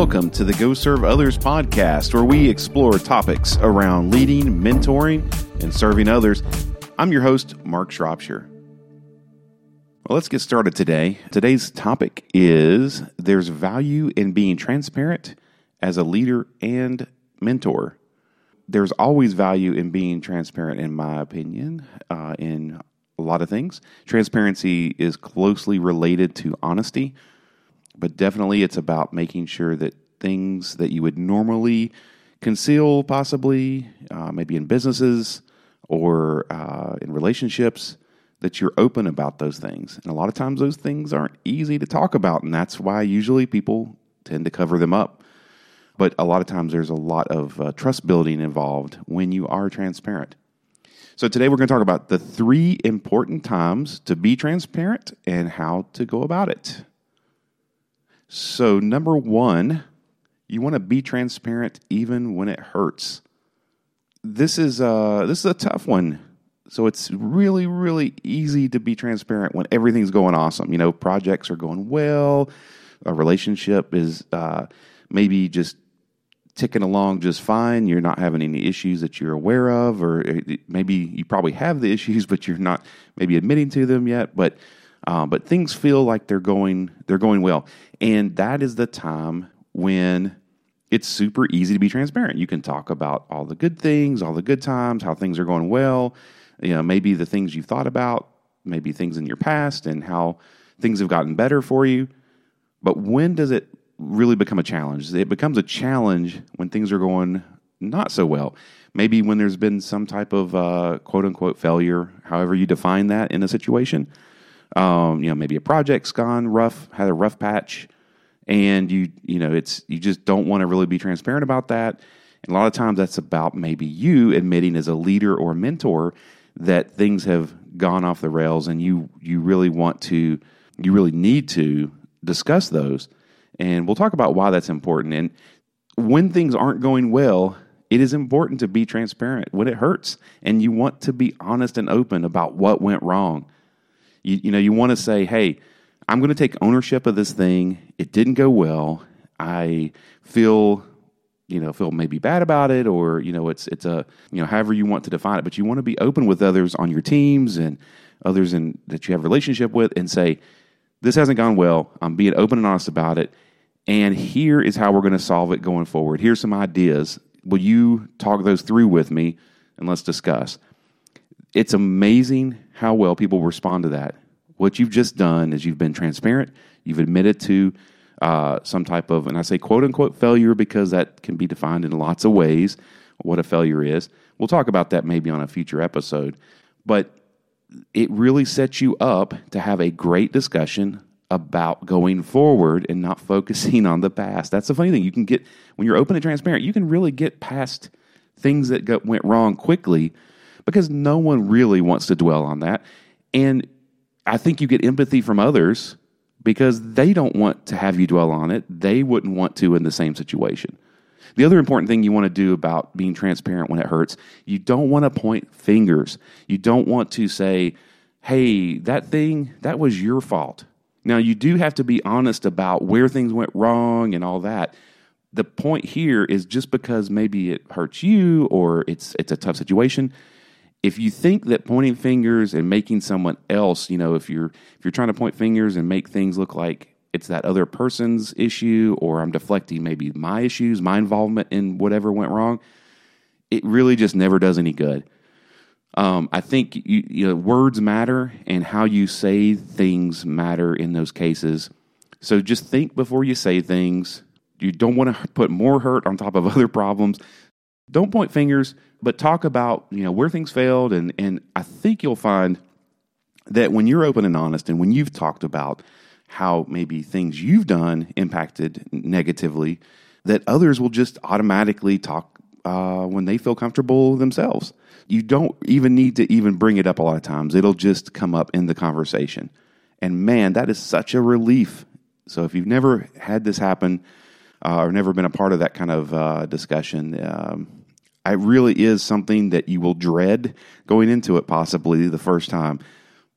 Welcome to the Go Serve Others podcast, where we explore topics around leading, mentoring, and serving others. I'm your host, Mark Shropshire. Well, let's get started today. Today's topic is there's value in being transparent as a leader and mentor. There's always value in being transparent, in my opinion, uh, in a lot of things. Transparency is closely related to honesty, but definitely it's about making sure that things that you would normally conceal, possibly, uh, maybe in businesses or uh, in relationships, that you're open about those things. And a lot of times those things aren't easy to talk about, and that's why usually people tend to cover them up. But a lot of times there's a lot of uh, trust building involved when you are transparent. So today we're going to talk about the three important times to be transparent and how to go about it. So, number one, you want to be transparent even when it hurts. This is uh, this is a tough one so it's really, really easy to be transparent when everything's going awesome. You know, projects are going well, a relationship is uh, maybe just ticking along just fine. You're not having any issues that you're aware of, or maybe you probably have the issues, but you're not maybe admitting to them yet. But uh, but things feel like they're going they're going well, and that is the time when it's super easy to be transparent. You can talk about all the good things, all the good times, how things are going well you know, maybe the things you've thought about, maybe things in your past and how things have gotten better for you. But when does it really become a challenge? It becomes a challenge when things are going not so well. Maybe when there's been some type of uh, quote unquote failure, however you define that in a situation. Um, you know, maybe a project's gone rough, had a rough patch, and you you know it's you just don't want to really be transparent about that. And a lot of times that's about maybe you admitting as a leader or mentor that things have gone off the rails and you you really want to you really need to discuss those. And we'll talk about why that's important. And when things aren't going well it is important to be transparent. When it hurts and you want to be honest and open about what went wrong you, you know you want to say hey i'm going to take ownership of this thing. It didn't go well. I feel you know feel maybe bad about it or you know it's it's a you know however you want to define it but you want to be open with others on your teams and others in that you have relationship with and say this hasn't gone well. I'm being open and honest about it and here is how we're going to solve it going forward. Here's some ideas. Will you talk those through with me and let's discuss it's amazing how well people respond to that what you've just done is you've been transparent you've admitted to uh, some type of, and I say quote unquote failure because that can be defined in lots of ways, what a failure is. We'll talk about that maybe on a future episode. But it really sets you up to have a great discussion about going forward and not focusing on the past. That's the funny thing. You can get, when you're open and transparent, you can really get past things that got, went wrong quickly because no one really wants to dwell on that. And I think you get empathy from others because they don't want to have you dwell on it. They wouldn't want to in the same situation. The other important thing you want to do about being transparent when it hurts, you don't want to point fingers. You don't want to say, hey, that thing, that was your fault. Now, you do have to be honest about where things went wrong and all that. The point here is just because maybe it hurts you or it's, it's a tough situation, if you think that pointing fingers and making someone else, you know, if you're if you're trying to point fingers and make things look like it's that other person's issue or I'm deflecting maybe my issues, my involvement in whatever went wrong, it really just never does any good. Um, I think you, you know, words matter and how you say things matter in those cases. So just think before you say things. You don't want to put more hurt on top of other problems. Don't point fingers but talk about you know where things failed and and I think you'll find that when you're open and honest and when you've talked about how maybe things you've done impacted negatively that others will just automatically talk uh, when they feel comfortable themselves. You don't even need to even bring it up a lot of times. It'll just come up in the conversation. And man that is such a relief. So if you've never had this happen uh, or never been a part of that kind of uh, discussion um, it really is something that you will dread going into it possibly the first time.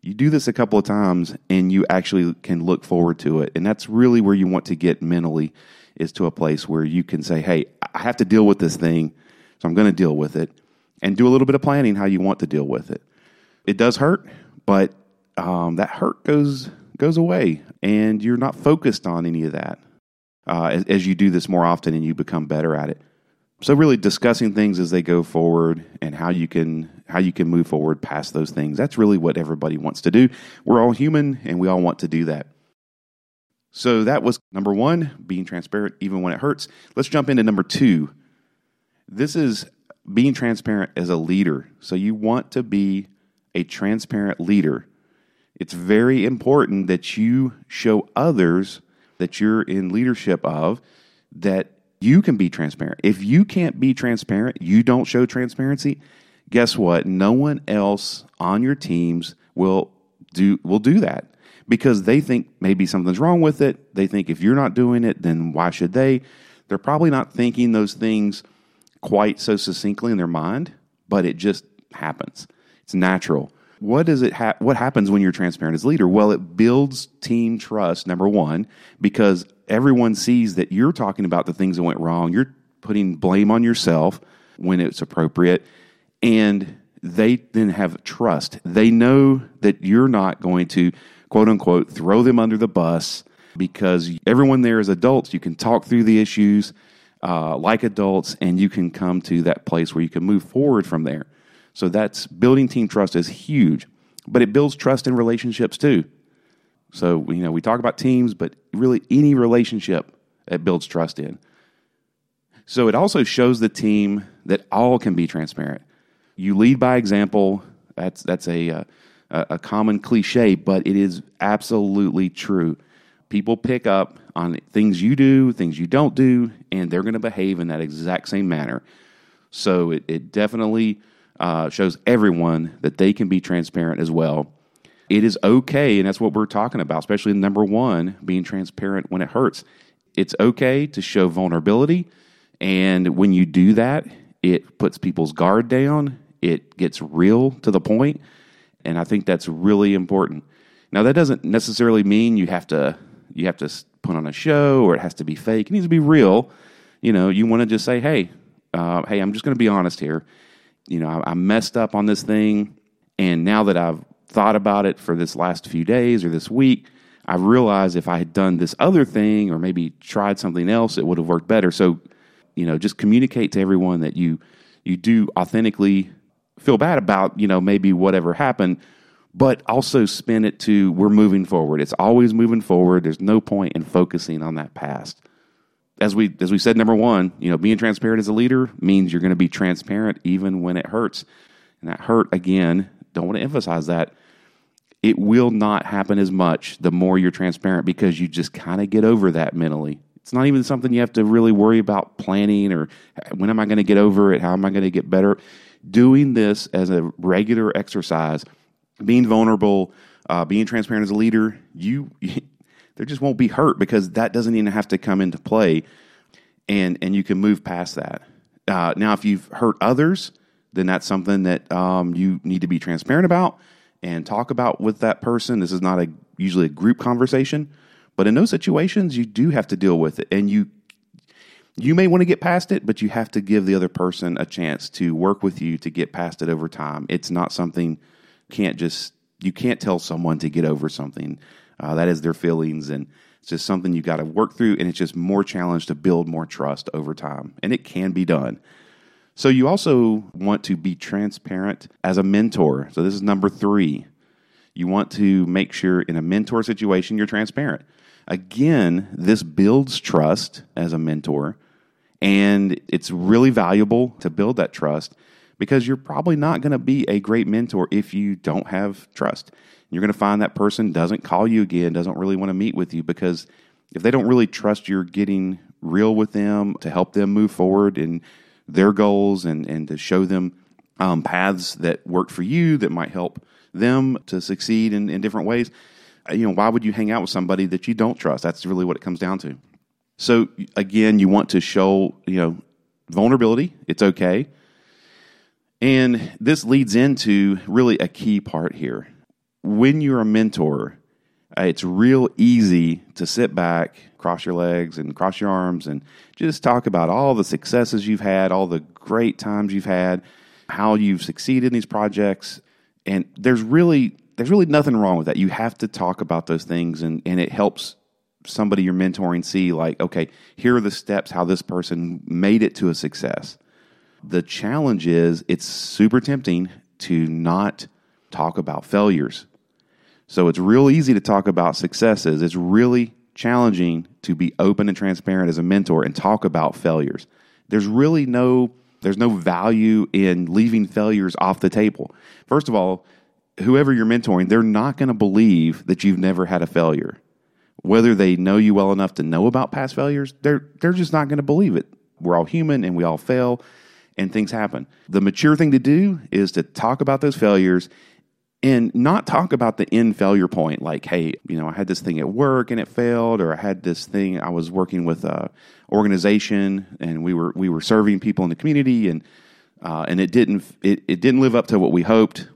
You do this a couple of times and you actually can look forward to it. And that's really where you want to get mentally is to a place where you can say, hey, I have to deal with this thing, so I'm going to deal with it, and do a little bit of planning how you want to deal with it. It does hurt, but um, that hurt goes goes away, and you're not focused on any of that uh, as, as you do this more often and you become better at it. So really discussing things as they go forward and how you can how you can move forward past those things. That's really what everybody wants to do. We're all human and we all want to do that. So that was number 1, being transparent even when it hurts. Let's jump into number 2. This is being transparent as a leader. So you want to be a transparent leader. It's very important that you show others that you're in leadership of that you can be transparent. If you can't be transparent, you don't show transparency, guess what? No one else on your teams will do will do that because they think maybe something's wrong with it. They think if you're not doing it, then why should they? They're probably not thinking those things quite so succinctly in their mind, but it just happens. It's natural. What does it ha- what happens when you're transparent as leader? Well, it builds team trust number 1 because everyone sees that you're talking about the things that went wrong. You're putting blame on yourself when it's appropriate and they then have trust. They know that you're not going to quote unquote throw them under the bus because everyone there is adults. You can talk through the issues uh, like adults and you can come to that place where you can move forward from there. So that's building team trust is huge, but it builds trust in relationships too. So, you know, we talk about teams, but really any relationship it builds trust in. So it also shows the team that all can be transparent. You lead by example. That's that's a uh, a common cliche, but it is absolutely true. People pick up on things you do, things you don't do, and they're going to behave in that exact same manner. So it, it definitely uh, shows everyone that they can be transparent as well. It is okay, and that's what we're talking about, especially number one, being transparent when it hurts. It's okay to show vulnerability, and when you do that, it puts people's guard down. It gets real to the point, and I think that's really important. Now, that doesn't necessarily mean you have to you have to put on a show or it has to be fake. It needs to be real. You know, you want to just say, "Hey, uh, hey, I'm just going to be honest here you know, I, I messed up on this thing. And now that I've thought about it for this last few days or this week, I realized if I had done this other thing or maybe tried something else, it would have worked better. So, you know, just communicate to everyone that you you do authentically feel bad about, you know, maybe whatever happened, but also spin it to we're moving forward. It's always moving forward. There's no point in focusing on that past as we as we said, number one, you know, being transparent as a leader means you're going to be transparent even when it hurts. And that hurt again, don't want to emphasize that. It will not happen as much the more you're transparent because you just kind of get over that mentally. It's not even something you have to really worry about planning or when am I going to get over it? How am I going to get better? Doing this as a regular exercise, being vulnerable, uh, being transparent as a leader, you there just won't be hurt because that doesn't even have to come into play, and and you can move past that. Uh, now, if you've hurt others, then that's something that um, you need to be transparent about and talk about with that person. This is not a usually a group conversation, but in those situations, you do have to deal with it, and you you may want to get past it, but you have to give the other person a chance to work with you to get past it over time. It's not something can't just you can't tell someone to get over something. Uh, that is their feelings, and it's just something you got to work through, and it's just more challenge to build more trust over time, and it can be done. So you also want to be transparent as a mentor. So this is number three. You want to make sure in a mentor situation you're transparent. Again, this builds trust as a mentor, and it's really valuable to build that trust because you're probably not going to be a great mentor if you don't have trust. You're going to find that person doesn't call you again, doesn't really want to meet with you because if they don't really trust you're getting real with them to help them move forward in their goals and, and to show them um, paths that work for you that might help them to succeed in, in different ways, uh, you know, why would you hang out with somebody that you don't trust? That's really what it comes down to. So again, you want to show, you know, vulnerability. It's okay. And this leads into really a key part here when you're a mentor, it's real easy to sit back, cross your legs, and cross your arms, and just talk about all the successes you've had, all the great times you've had, how you've succeeded in these projects. And there's really there's really nothing wrong with that. You have to talk about those things, and, and it helps somebody you're mentoring see, like, okay, here are the steps how this person made it to a success. The challenge is it's super tempting to not talk about failures. So it's real easy to talk about successes. It's really challenging to be open and transparent as a mentor and talk about failures. There's really no there's no value in leaving failures off the table. First of all, whoever you're mentoring, they're not going to believe that you've never had a failure. Whether they know you well enough to know about past failures, they're they're just not going to believe it. We're all human and we all fail and things happen. The mature thing to do is to talk about those failures and not talk about the end failure point like hey you know i had this thing at work and it failed or i had this thing i was working with a organization and we were we were serving people in the community and uh, and it didn't it, it didn't live up to what we hoped.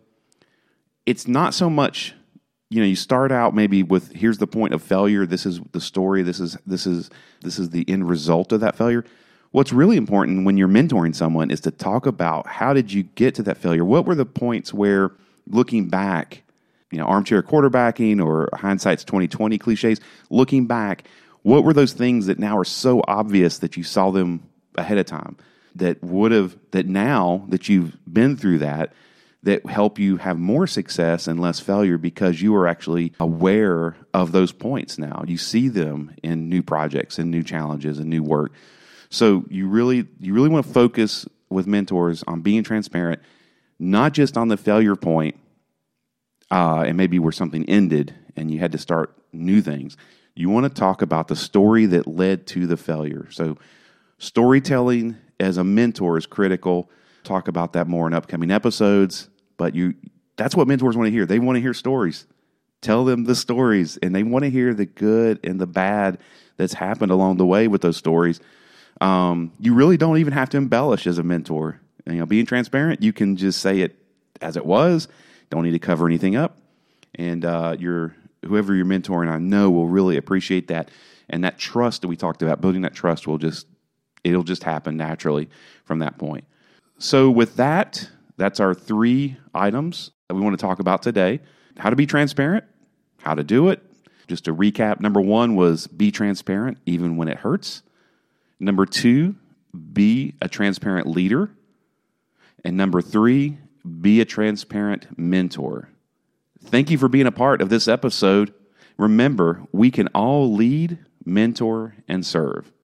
It's not so much you know you start out maybe with here's the point of failure this is the story this is this is this is the end result of that failure. What's really important when you're mentoring someone is to talk about how did you get to that failure? What were the points where looking back you know armchair quarterbacking or hindsight's 2020 cliches looking back what were those things that now are so obvious that you saw them ahead of time that would have that now that you've been through that that help you have more success and less failure because you are actually aware of those points now. You see them in new projects and new challenges and new work. So you really you really want to focus with mentors on being transparent, not just on the failure point, uh, and maybe where something ended and you had to start new things. You want to talk about the story that led to the failure. So storytelling as a mentor is critical. Talk about that more in upcoming episodes. But you that's what mentors want to hear. They want to hear stories. Tell them the stories and they want to hear the good and the bad that's happened along the way with those stories. Um, you really don't even have to embellish as a mentor. You know, being transparent, you can just say it as it was. Don't need to cover anything up. And uh, your whoever you're mentoring, I know will really appreciate that. And that trust that we talked about, building that trust will just it'll just happen naturally from that point. So with that, that's our three items that we want to talk about today how to be transparent, how to do it. Just to recap number one was be transparent even when it hurts. Number two, be a transparent leader. And number three, be a transparent mentor. Thank you for being a part of this episode. Remember, we can all lead, mentor, and serve.